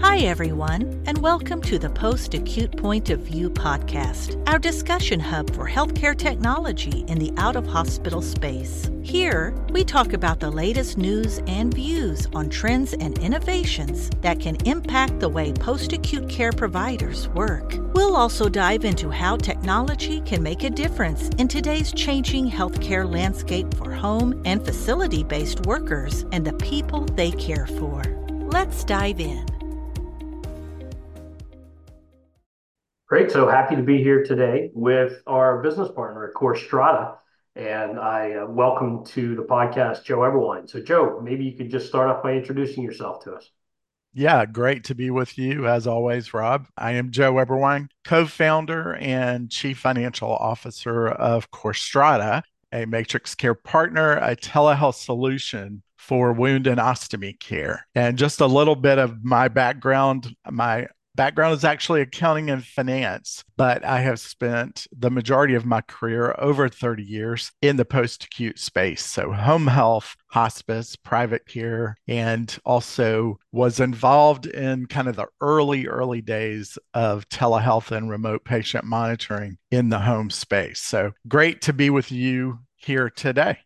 Hi, everyone, and welcome to the Post Acute Point of View podcast, our discussion hub for healthcare technology in the out of hospital space. Here, we talk about the latest news and views on trends and innovations that can impact the way post acute care providers work. We'll also dive into how technology can make a difference in today's changing healthcare landscape for home and facility based workers and the people they care for. Let's dive in. Great. So happy to be here today with our business partner at Corstrata. And I uh, welcome to the podcast Joe Ebberwein. So, Joe, maybe you could just start off by introducing yourself to us. Yeah, great to be with you as always, Rob. I am Joe Ebberwein, co founder and chief financial officer of Corstrata, a Matrix Care partner, a telehealth solution for wound and ostomy care. And just a little bit of my background my background is actually accounting and finance, but I have spent the majority of my career, over 30 years, in the post acute space. So, home health, hospice, private care, and also was involved in kind of the early, early days of telehealth and remote patient monitoring in the home space. So, great to be with you here today.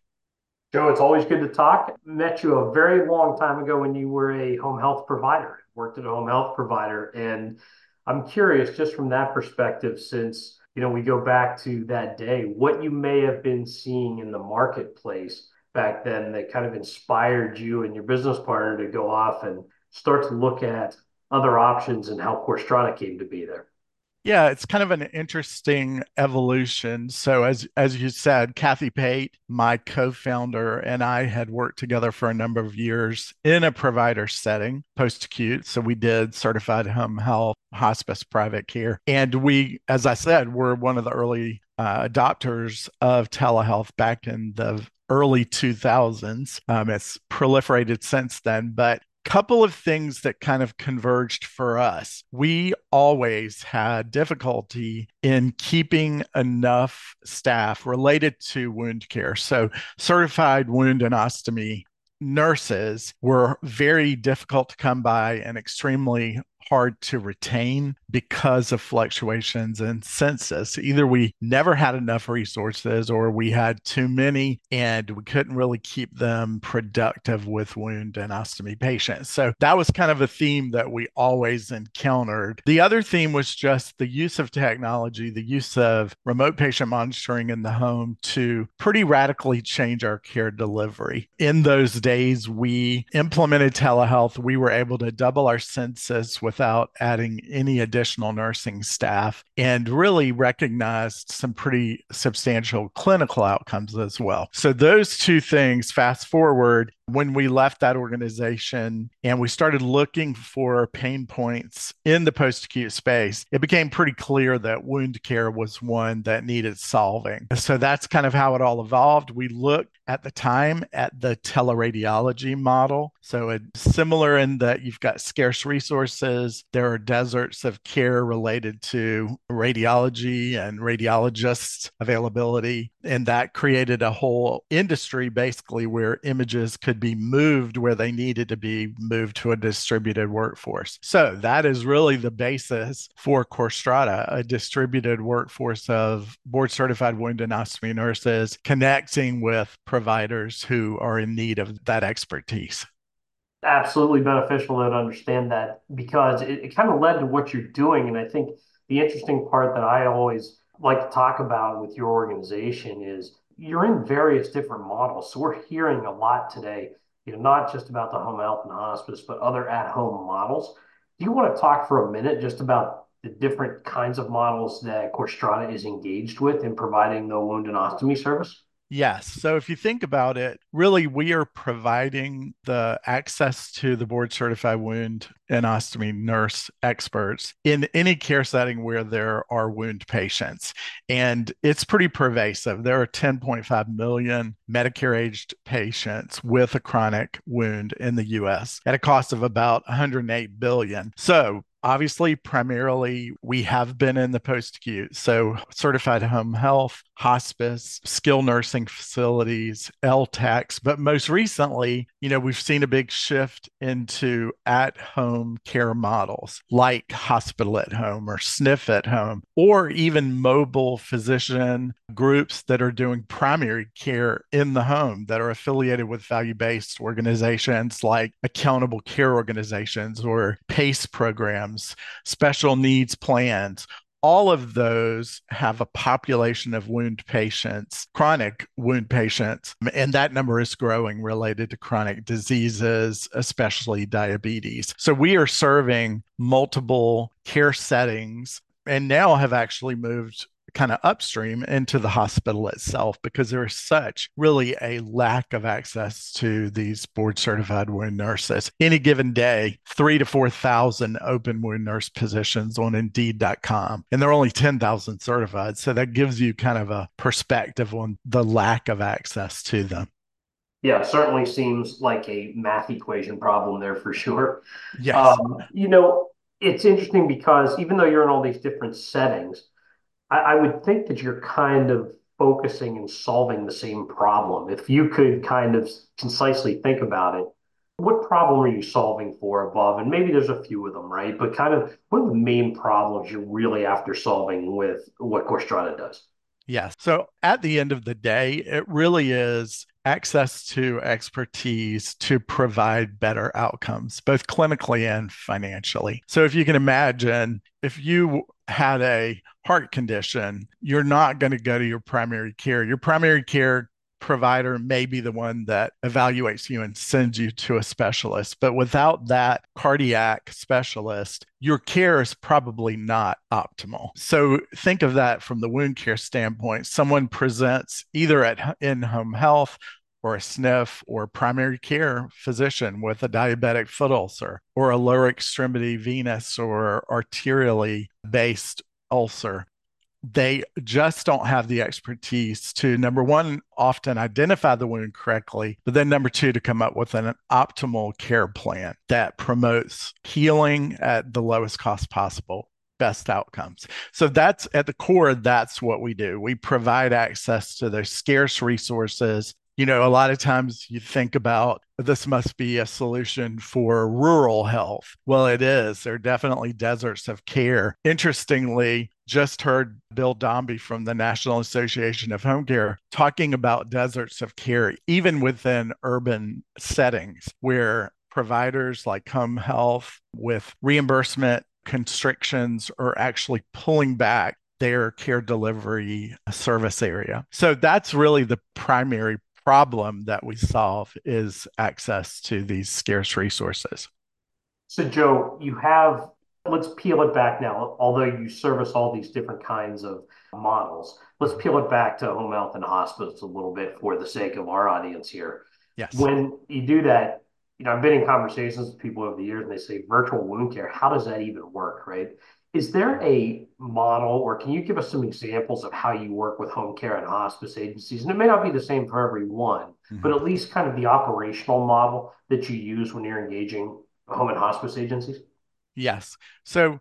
Joe, it's always good to talk. Met you a very long time ago when you were a home health provider, worked at a home health provider. And I'm curious, just from that perspective, since you know we go back to that day, what you may have been seeing in the marketplace back then that kind of inspired you and your business partner to go off and start to look at other options and how Corstrata came to be there. Yeah, it's kind of an interesting evolution. So as as you said, Kathy Pate, my co-founder, and I had worked together for a number of years in a provider setting, post-acute. So we did certified home health, hospice, private care, and we, as I said, were one of the early uh, adopters of telehealth back in the early 2000s. Um, it's proliferated since then, but couple of things that kind of converged for us. We always had difficulty in keeping enough staff related to wound care. So, certified wound and ostomy nurses were very difficult to come by and extremely hard to retain because of fluctuations in census. Either we never had enough resources or we had too many and we couldn't really keep them productive with wound and ostomy patients. So that was kind of a theme that we always encountered. The other theme was just the use of technology, the use of remote patient monitoring in the home to pretty radically change our care delivery. In those days, we implemented telehealth. We were able to double our census with without adding any additional nursing staff and really recognized some pretty substantial clinical outcomes as well. So, those two things, fast forward, when we left that organization and we started looking for pain points in the post acute space, it became pretty clear that wound care was one that needed solving. So that's kind of how it all evolved. We looked at the time at the teleradiology model. So it's similar in that you've got scarce resources, there are deserts of care related to radiology and radiologists availability. And that created a whole industry basically where images could be moved where they needed to be moved to a distributed workforce. So that is really the basis for Corstrata, a distributed workforce of board certified wound and ostomy nurses connecting with providers who are in need of that expertise absolutely beneficial to understand that because it, it kind of led to what you're doing. And I think the interesting part that I always like to talk about with your organization is you're in various different models. So we're hearing a lot today, you know, not just about the home health and hospice, but other at-home models. Do you want to talk for a minute just about the different kinds of models that Corstrata is engaged with in providing the wound and ostomy service? Yes. So if you think about it, really, we are providing the access to the board certified wound and ostomy nurse experts in any care setting where there are wound patients. And it's pretty pervasive. There are 10.5 million Medicare aged patients with a chronic wound in the US at a cost of about 108 billion. So obviously, primarily, we have been in the post acute. So, certified home health, hospice, skilled nursing facilities, LTACs. But most recently, you know, we've seen a big shift into at home care models like hospital at home or SNF at home, or even mobile physician groups that are doing primary care in the home that are affiliated with value based organizations like accountable care organizations or PACE programs, special needs plans, all of those have a population of wound patients, chronic wound patients, and that number is growing related to chronic diseases, especially diabetes. So we are serving multiple care settings and now have actually moved kind of upstream into the hospital itself because there is such really a lack of access to these board certified wound nurses. Any given day, three to 4,000 open wound nurse positions on indeed.com, and there are only 10,000 certified. So that gives you kind of a perspective on the lack of access to them. Yeah, certainly seems like a math equation problem there for sure. Yes. Um, you know, it's interesting because even though you're in all these different settings, I, I would think that you're kind of focusing and solving the same problem. If you could kind of concisely think about it, what problem are you solving for above? And maybe there's a few of them, right? But kind of what are the main problems you're really after solving with what Corstrata does? Yes. So at the end of the day, it really is access to expertise to provide better outcomes, both clinically and financially. So if you can imagine, if you had a heart condition, you're not going to go to your primary care. Your primary care provider may be the one that evaluates you and sends you to a specialist. But without that cardiac specialist, your care is probably not optimal. So think of that from the wound care standpoint. Someone presents either at in-home health or a SNF or primary care physician with a diabetic foot ulcer or a lower extremity venous or arterially based ulcer. They just don't have the expertise to number one often identify the wound correctly but then number two to come up with an optimal care plan that promotes healing at the lowest cost possible best outcomes. So that's at the core that's what we do. We provide access to those scarce resources you know, a lot of times you think about this must be a solution for rural health. Well, it is. There are definitely deserts of care. Interestingly, just heard Bill Dombi from the National Association of Home Care talking about deserts of care, even within urban settings where providers like home health with reimbursement constrictions are actually pulling back their care delivery service area. So that's really the primary problem that we solve is access to these scarce resources. So, Joe, you have, let's peel it back now. Although you service all these different kinds of models, let's peel it back to home health and hospitals a little bit for the sake of our audience here. Yes. When you do that, you know, I've been in conversations with people over the years and they say virtual wound care, how does that even work, right? Is there a model, or can you give us some examples of how you work with home care and hospice agencies? And it may not be the same for every one, mm-hmm. but at least kind of the operational model that you use when you're engaging home and hospice agencies? Yes. So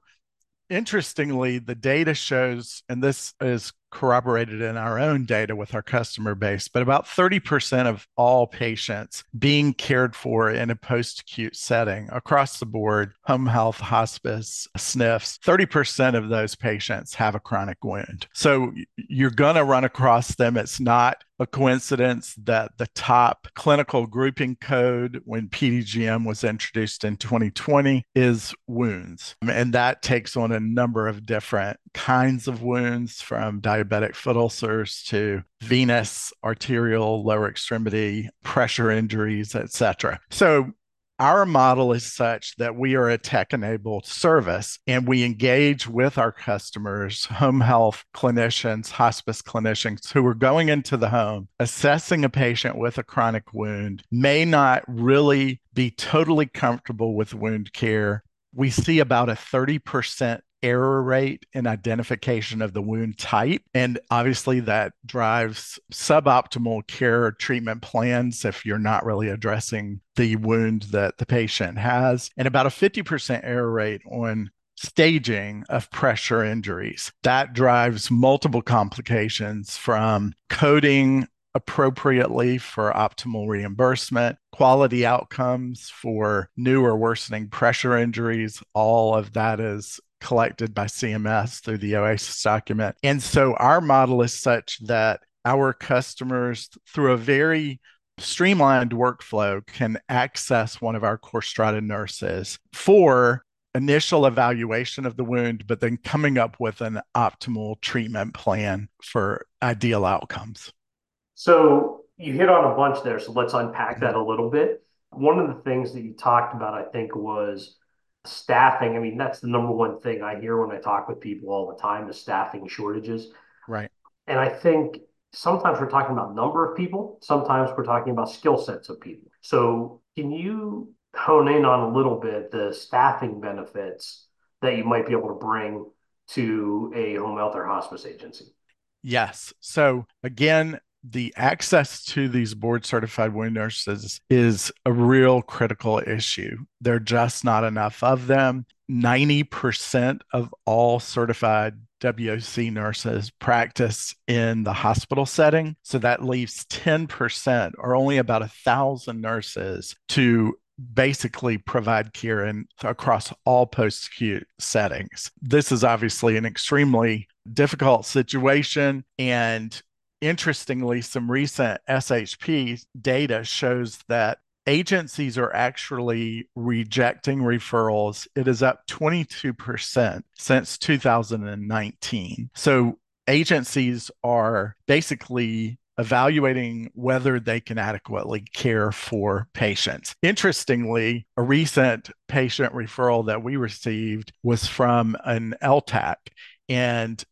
interestingly, the data shows, and this is corroborated in our own data with our customer base, but about 30% of all patients being cared for in a post acute setting across the board, home health, hospice, SNFs, 30% of those patients have a chronic wound. So you're going to run across them. It's not a coincidence that the top clinical grouping code when PDGM was introduced in 2020 is wounds. And that takes on a number of different kinds of wounds from diabetic foot ulcers to venous, arterial, lower extremity, pressure injuries, etc. So our model is such that we are a tech enabled service and we engage with our customers, home health clinicians, hospice clinicians who are going into the home, assessing a patient with a chronic wound, may not really be totally comfortable with wound care. We see about a 30% error rate in identification of the wound type. And obviously, that drives suboptimal care treatment plans if you're not really addressing the wound that the patient has, and about a 50% error rate on staging of pressure injuries. That drives multiple complications from coding appropriately for optimal reimbursement, quality outcomes for new or worsening pressure injuries. All of that is collected by CMS through the OASIS document. And so our model is such that our customers, through a very streamlined workflow, can access one of our Corstrata nurses for initial evaluation of the wound, but then coming up with an optimal treatment plan for ideal outcomes. So you hit on a bunch there. So let's unpack mm-hmm. that a little bit. One of the things that you talked about, I think, was staffing. I mean, that's the number one thing I hear when I talk with people all the time is staffing shortages. Right. And I think sometimes we're talking about number of people, sometimes we're talking about skill sets of people. So can you hone in on a little bit the staffing benefits that you might be able to bring to a home health or hospice agency? Yes. So again, the access to these board certified wound nurses is a real critical issue. There are just not enough of them. 90% of all certified WOC nurses practice in the hospital setting. So that leaves 10% or only about a thousand nurses to basically provide care in, across all post acute settings. This is obviously an extremely difficult situation. And interestingly, some recent SHP data shows that agencies are actually rejecting referrals. It is up 22% since 2019. So agencies are basically evaluating whether they can adequately care for patients. Interestingly, a recent patient referral that we received was from an LTAC. And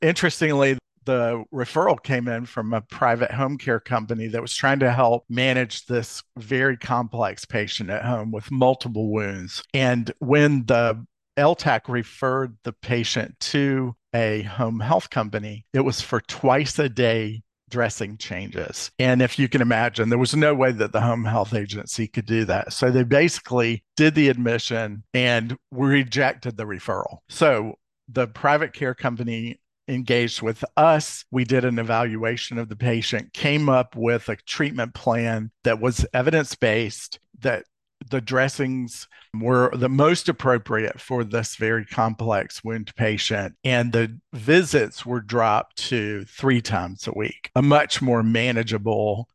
interestingly, the referral came in from a private home care company that was trying to help manage this very complex patient at home with multiple wounds. And when the LTAC referred the patient to a home health company, it was for twice a day dressing changes. And if you can imagine, there was no way that the home health agency could do that. So they basically did the admission and rejected the referral. So the private care company engaged with us. We did an evaluation of the patient, came up with a treatment plan that was evidence based, that the dressings were the most appropriate for this very complex wound patient. And the visits were dropped to three times a week, a much more manageable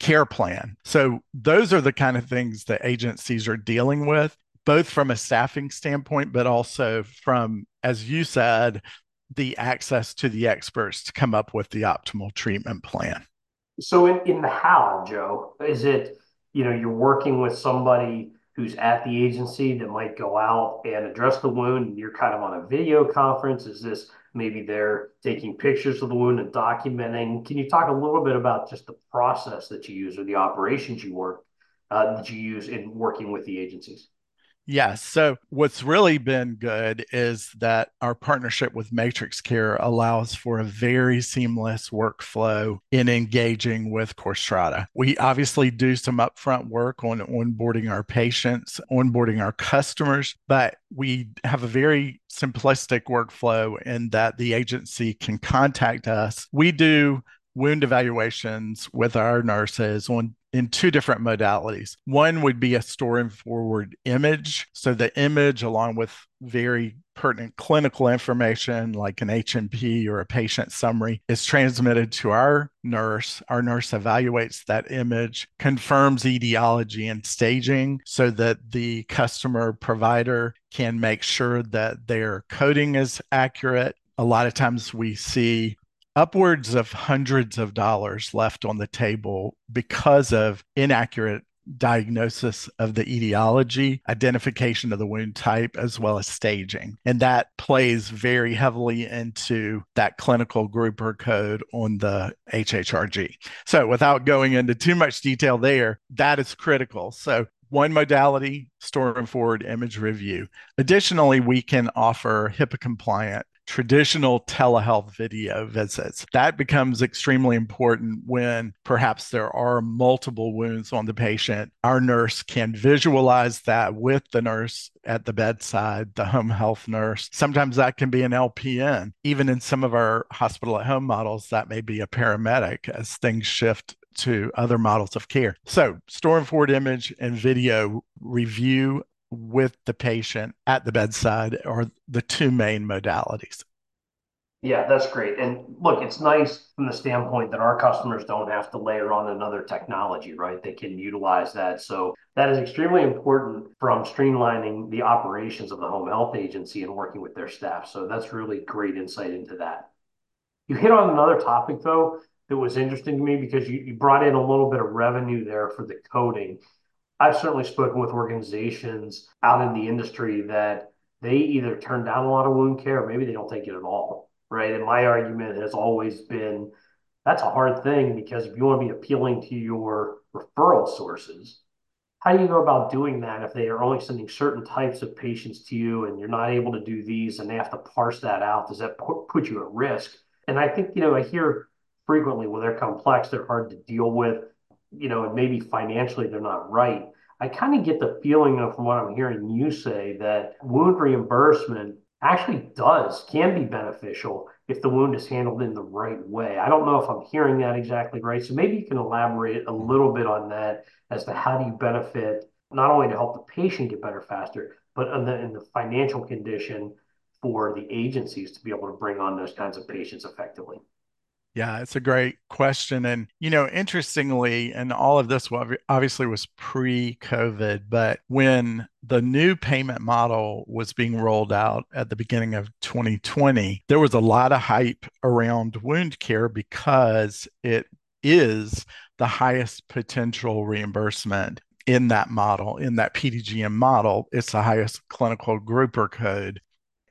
care plan. So, those are the kind of things that agencies are dealing with, both from a staffing standpoint, but also from, as you said, the access to the experts to come up with the optimal treatment plan. So in, in the how, Joe, is it, you know, you're working with somebody who's at the agency that might go out and address the wound and you're kind of on a video conference? Is this maybe they're taking pictures of the wound and documenting? Can you talk a little bit about just the process that you use or the operations you work uh, that you use in working with the agencies? Yes. So, what's really been good is that our partnership with Matrix Care allows for a very seamless workflow in engaging with Corstrata. We obviously do some upfront work on onboarding our patients, onboarding our customers, but we have a very simplistic workflow in that the agency can contact us. We do wound evaluations with our nurses on in two different modalities. One would be a store and forward image. So the image, along with very pertinent clinical information like an H&P or a patient summary, is transmitted to our nurse. Our nurse evaluates that image, confirms etiology and staging so that the customer provider can make sure that their coding is accurate. A lot of times we see upwards of hundreds of dollars left on the table because of inaccurate diagnosis of the etiology, identification of the wound type, as well as staging. And that plays very heavily into that clinical grouper code on the HHRG. So, without going into too much detail there, that is critical. So, one modality, storm forward image review. Additionally, we can offer HIPAA compliant traditional telehealth video visits. That becomes extremely important when perhaps there are multiple wounds on the patient. Our nurse can visualize that with the nurse at the bedside, the home health nurse. Sometimes that can be an LPN. Even in some of our hospital at home models, that may be a paramedic as things shift to other models of care. So, store and forward image and video review with the patient at the bedside are the two main modalities. Yeah, that's great. And look, it's nice from the standpoint that our customers don't have to layer on another technology, right? They can utilize that. So that is extremely important from streamlining the operations of the home health agency and working with their staff. So that's really great insight into that. You hit on another topic, though, that was interesting to me because you, you brought in a little bit of revenue there for the coding. I've certainly spoken with organizations out in the industry that they either turn down a lot of wound care or maybe they don't take it at all, right? And my argument has always been that's a hard thing because if you want to be appealing to your referral sources, how do you go about doing that if they are only sending certain types of patients to you and you're not able to do these and they have to parse that out? Does that put you at risk? And I think, you know, I hear frequently well, they're complex, they're hard to deal with you know, and maybe financially they're not right. I kind of get the feeling of, from what I'm hearing you say, that wound reimbursement actually does, can be beneficial if the wound is handled in the right way. I don't know if I'm hearing that exactly right. So maybe you can elaborate a little bit on that as to how do you benefit not only to help the patient get better faster, but in the, in the financial condition for the agencies to be able to bring on those kinds of patients effectively. Yeah, it's a great question. And, you know, interestingly, and all of this obviously was pre COVID, but when the new payment model was being rolled out at the beginning of 2020, there was a lot of hype around wound care because it is the highest potential reimbursement in that model, in that PDGM model. It's the highest clinical grouper code.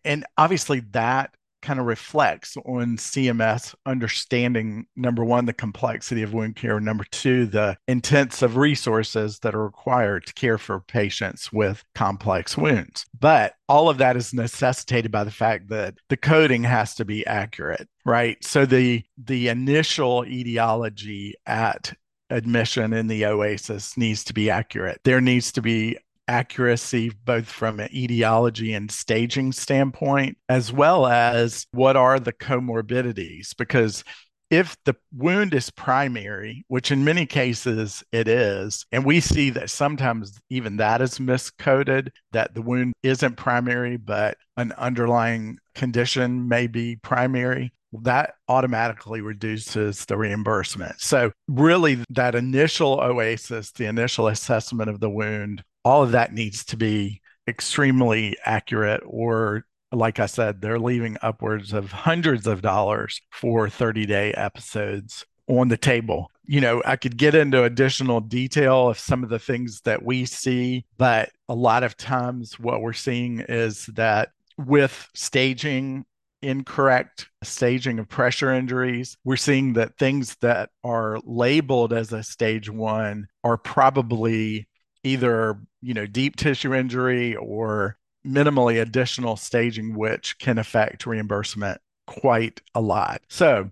And obviously, that kind of reflects on CMS understanding number one, the complexity of wound care, number two, the intensive resources that are required to care for patients with complex wounds. But all of that is necessitated by the fact that the coding has to be accurate, right? So the the initial etiology at admission in the OASIS needs to be accurate. There needs to be accuracy, both from an etiology and staging standpoint, as well as what are the comorbidities. Because if the wound is primary, which in many cases it is, and we see that sometimes even that is miscoded, that the wound isn't primary, but an underlying condition may be primary, that automatically reduces the reimbursement. So, really, that initial OASIS, the initial assessment of the wound, all of that needs to be extremely accurate or like I said, they're leaving upwards of hundreds of dollars for 30 day episodes on the table. You know, I could get into additional detail of some of the things that we see, but a lot of times what we're seeing is that with staging, incorrect staging of pressure injuries, we're seeing that things that are labeled as a stage one are probably either you know deep tissue injury or minimally additional staging which can affect reimbursement quite a lot. So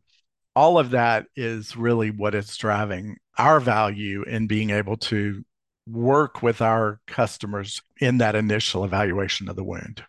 all of that is really what is driving our value in being able to work with our customers in that initial evaluation of the wound.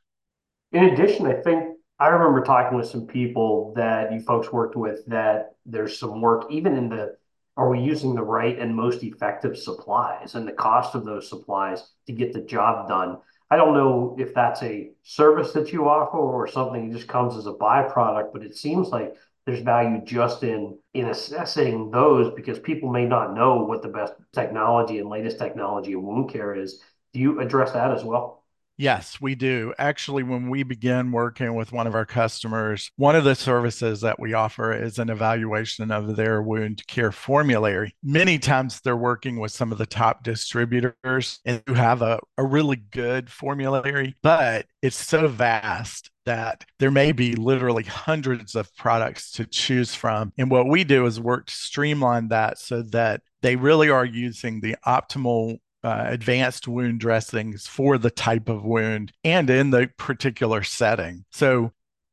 In addition i think i remember talking with some people that you folks worked with that there's some work even in the are we using the right and most effective supplies and the cost of those supplies to get the job done? I don't know if that's a service that you offer or something that just comes as a byproduct, but it seems like there's value just in in assessing those because people may not know what the best technology and latest technology in wound care is. Do you address that as well? Yes, we do. Actually, when we begin working with one of our customers, one of the services that we offer is an evaluation of their wound care formulary. Many times they're working with some of the top distributors and who have a, a really good formulary, but it's so vast that there may be literally hundreds of products to choose from. And what we do is work to streamline that so that they really are using the optimal uh, advanced wound dressings for the type of wound and in the particular setting. So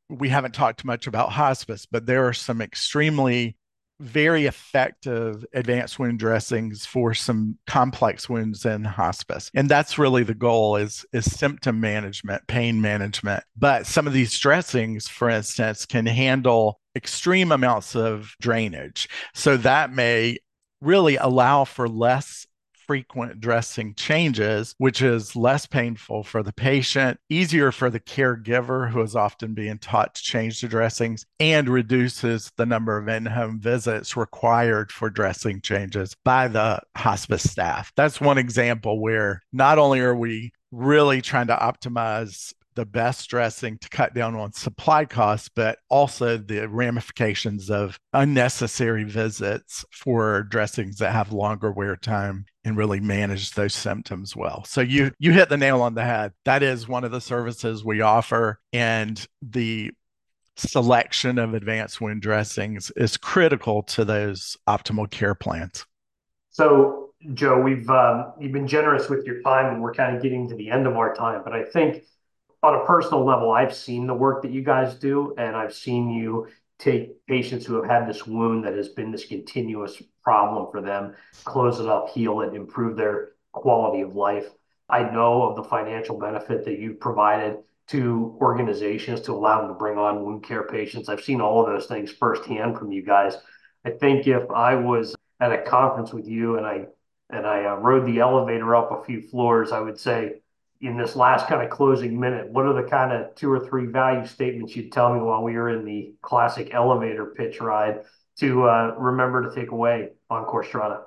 we haven't talked much about hospice, but there are some extremely very effective advanced wound dressings for some complex wounds in hospice. And that's really the goal is is symptom management pain management. But some of these dressings for instance can handle extreme amounts of drainage. So that may really allow for less frequent dressing changes, which is less painful for the patient, easier for the caregiver who is often being taught to change the dressings, and reduces the number of in home visits required for dressing changes by the hospice staff. That's one example where not only are we really trying to optimize the best dressing to cut down on supply costs, but also the ramifications of unnecessary visits for dressings that have longer wear time and really manage those symptoms well. So you you hit the nail on the head. That is one of the services we offer and the selection of advanced wound dressings is critical to those optimal care plans. So Joe, we've um, you've been generous with your time, and we're kind of getting to the end of our time. But I think on a personal level, I've seen the work that you guys do, and I've seen you take patients who have had this wound that has been this continuous problem for them, close it up, heal it, improve their quality of life. I know of the financial benefit that you've provided to organizations to allow them to bring on wound care patients. I've seen all of those things firsthand from you guys. I think if I was at a conference with you and I and I uh, rode the elevator up a few floors, I would say, in this last kind of closing minute, what are the kind of two or three value statements you'd tell me while we were in the classic elevator pitch ride to uh, remember to take away on Corstrata?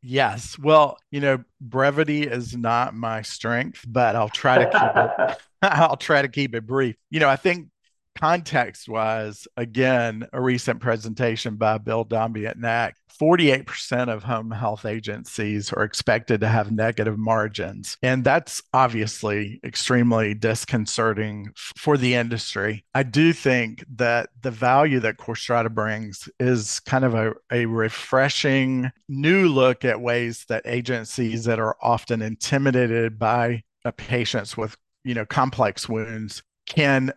Yes. Well, you know, brevity is not my strength, but I'll try to keep it I'll try to keep it brief. You know, I think context wise, again, a recent presentation by Bill Dombi at NAC 48% of home health agencies are expected to have negative margins. And that's obviously extremely disconcerting for the industry. I do think that the value that Corstrata brings is kind of a, a refreshing new look at ways that agencies that are often intimidated by uh, patients with you know complex wounds can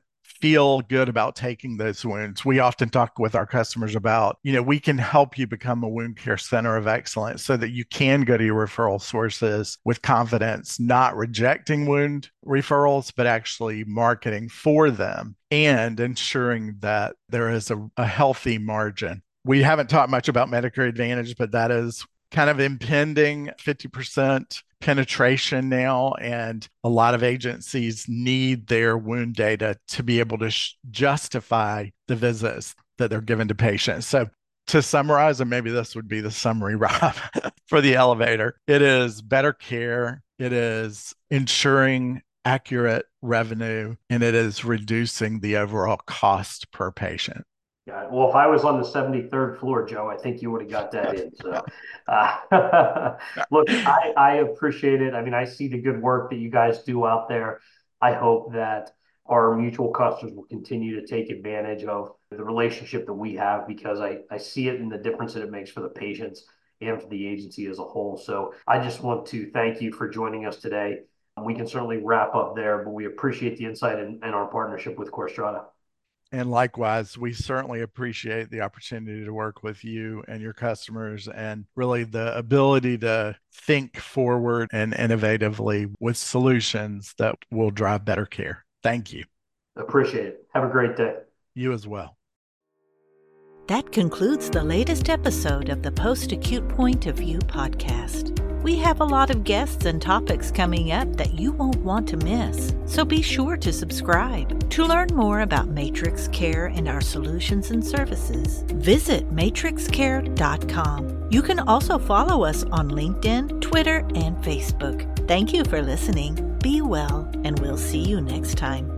feel good about taking those wounds. We often talk with our customers about, you know, we can help you become a wound care center of excellence so that you can go to your referral sources with confidence, not rejecting wound referrals, but actually marketing for them and ensuring that there is a, a healthy margin. We haven't talked much about Medicare Advantage, but that is kind of impending 50% penetration now and a lot of agencies need their wound data to be able to sh- justify the visits that they're given to patients. So to summarize and maybe this would be the summary rob for the elevator it is better care it is ensuring accurate revenue and it is reducing the overall cost per patient yeah, well, if I was on the 73rd floor, Joe, I think you would have got that in. So, uh, look, I, I appreciate it. I mean, I see the good work that you guys do out there. I hope that our mutual customers will continue to take advantage of the relationship that we have because I, I see it in the difference that it makes for the patients and for the agency as a whole. So I just want to thank you for joining us today. We can certainly wrap up there, but we appreciate the insight and, and our partnership with Corstrata. And likewise, we certainly appreciate the opportunity to work with you and your customers and really the ability to think forward and innovatively with solutions that will drive better care. Thank you. Appreciate it. Have a great day. You as well. That concludes the latest episode of the Post Acute Point of View podcast. We have a lot of guests and topics coming up that you won't want to miss, so be sure to subscribe. To learn more about Matrix Care and our solutions and services, visit matrixcare.com. You can also follow us on LinkedIn, Twitter, and Facebook. Thank you for listening. Be well, and we'll see you next time.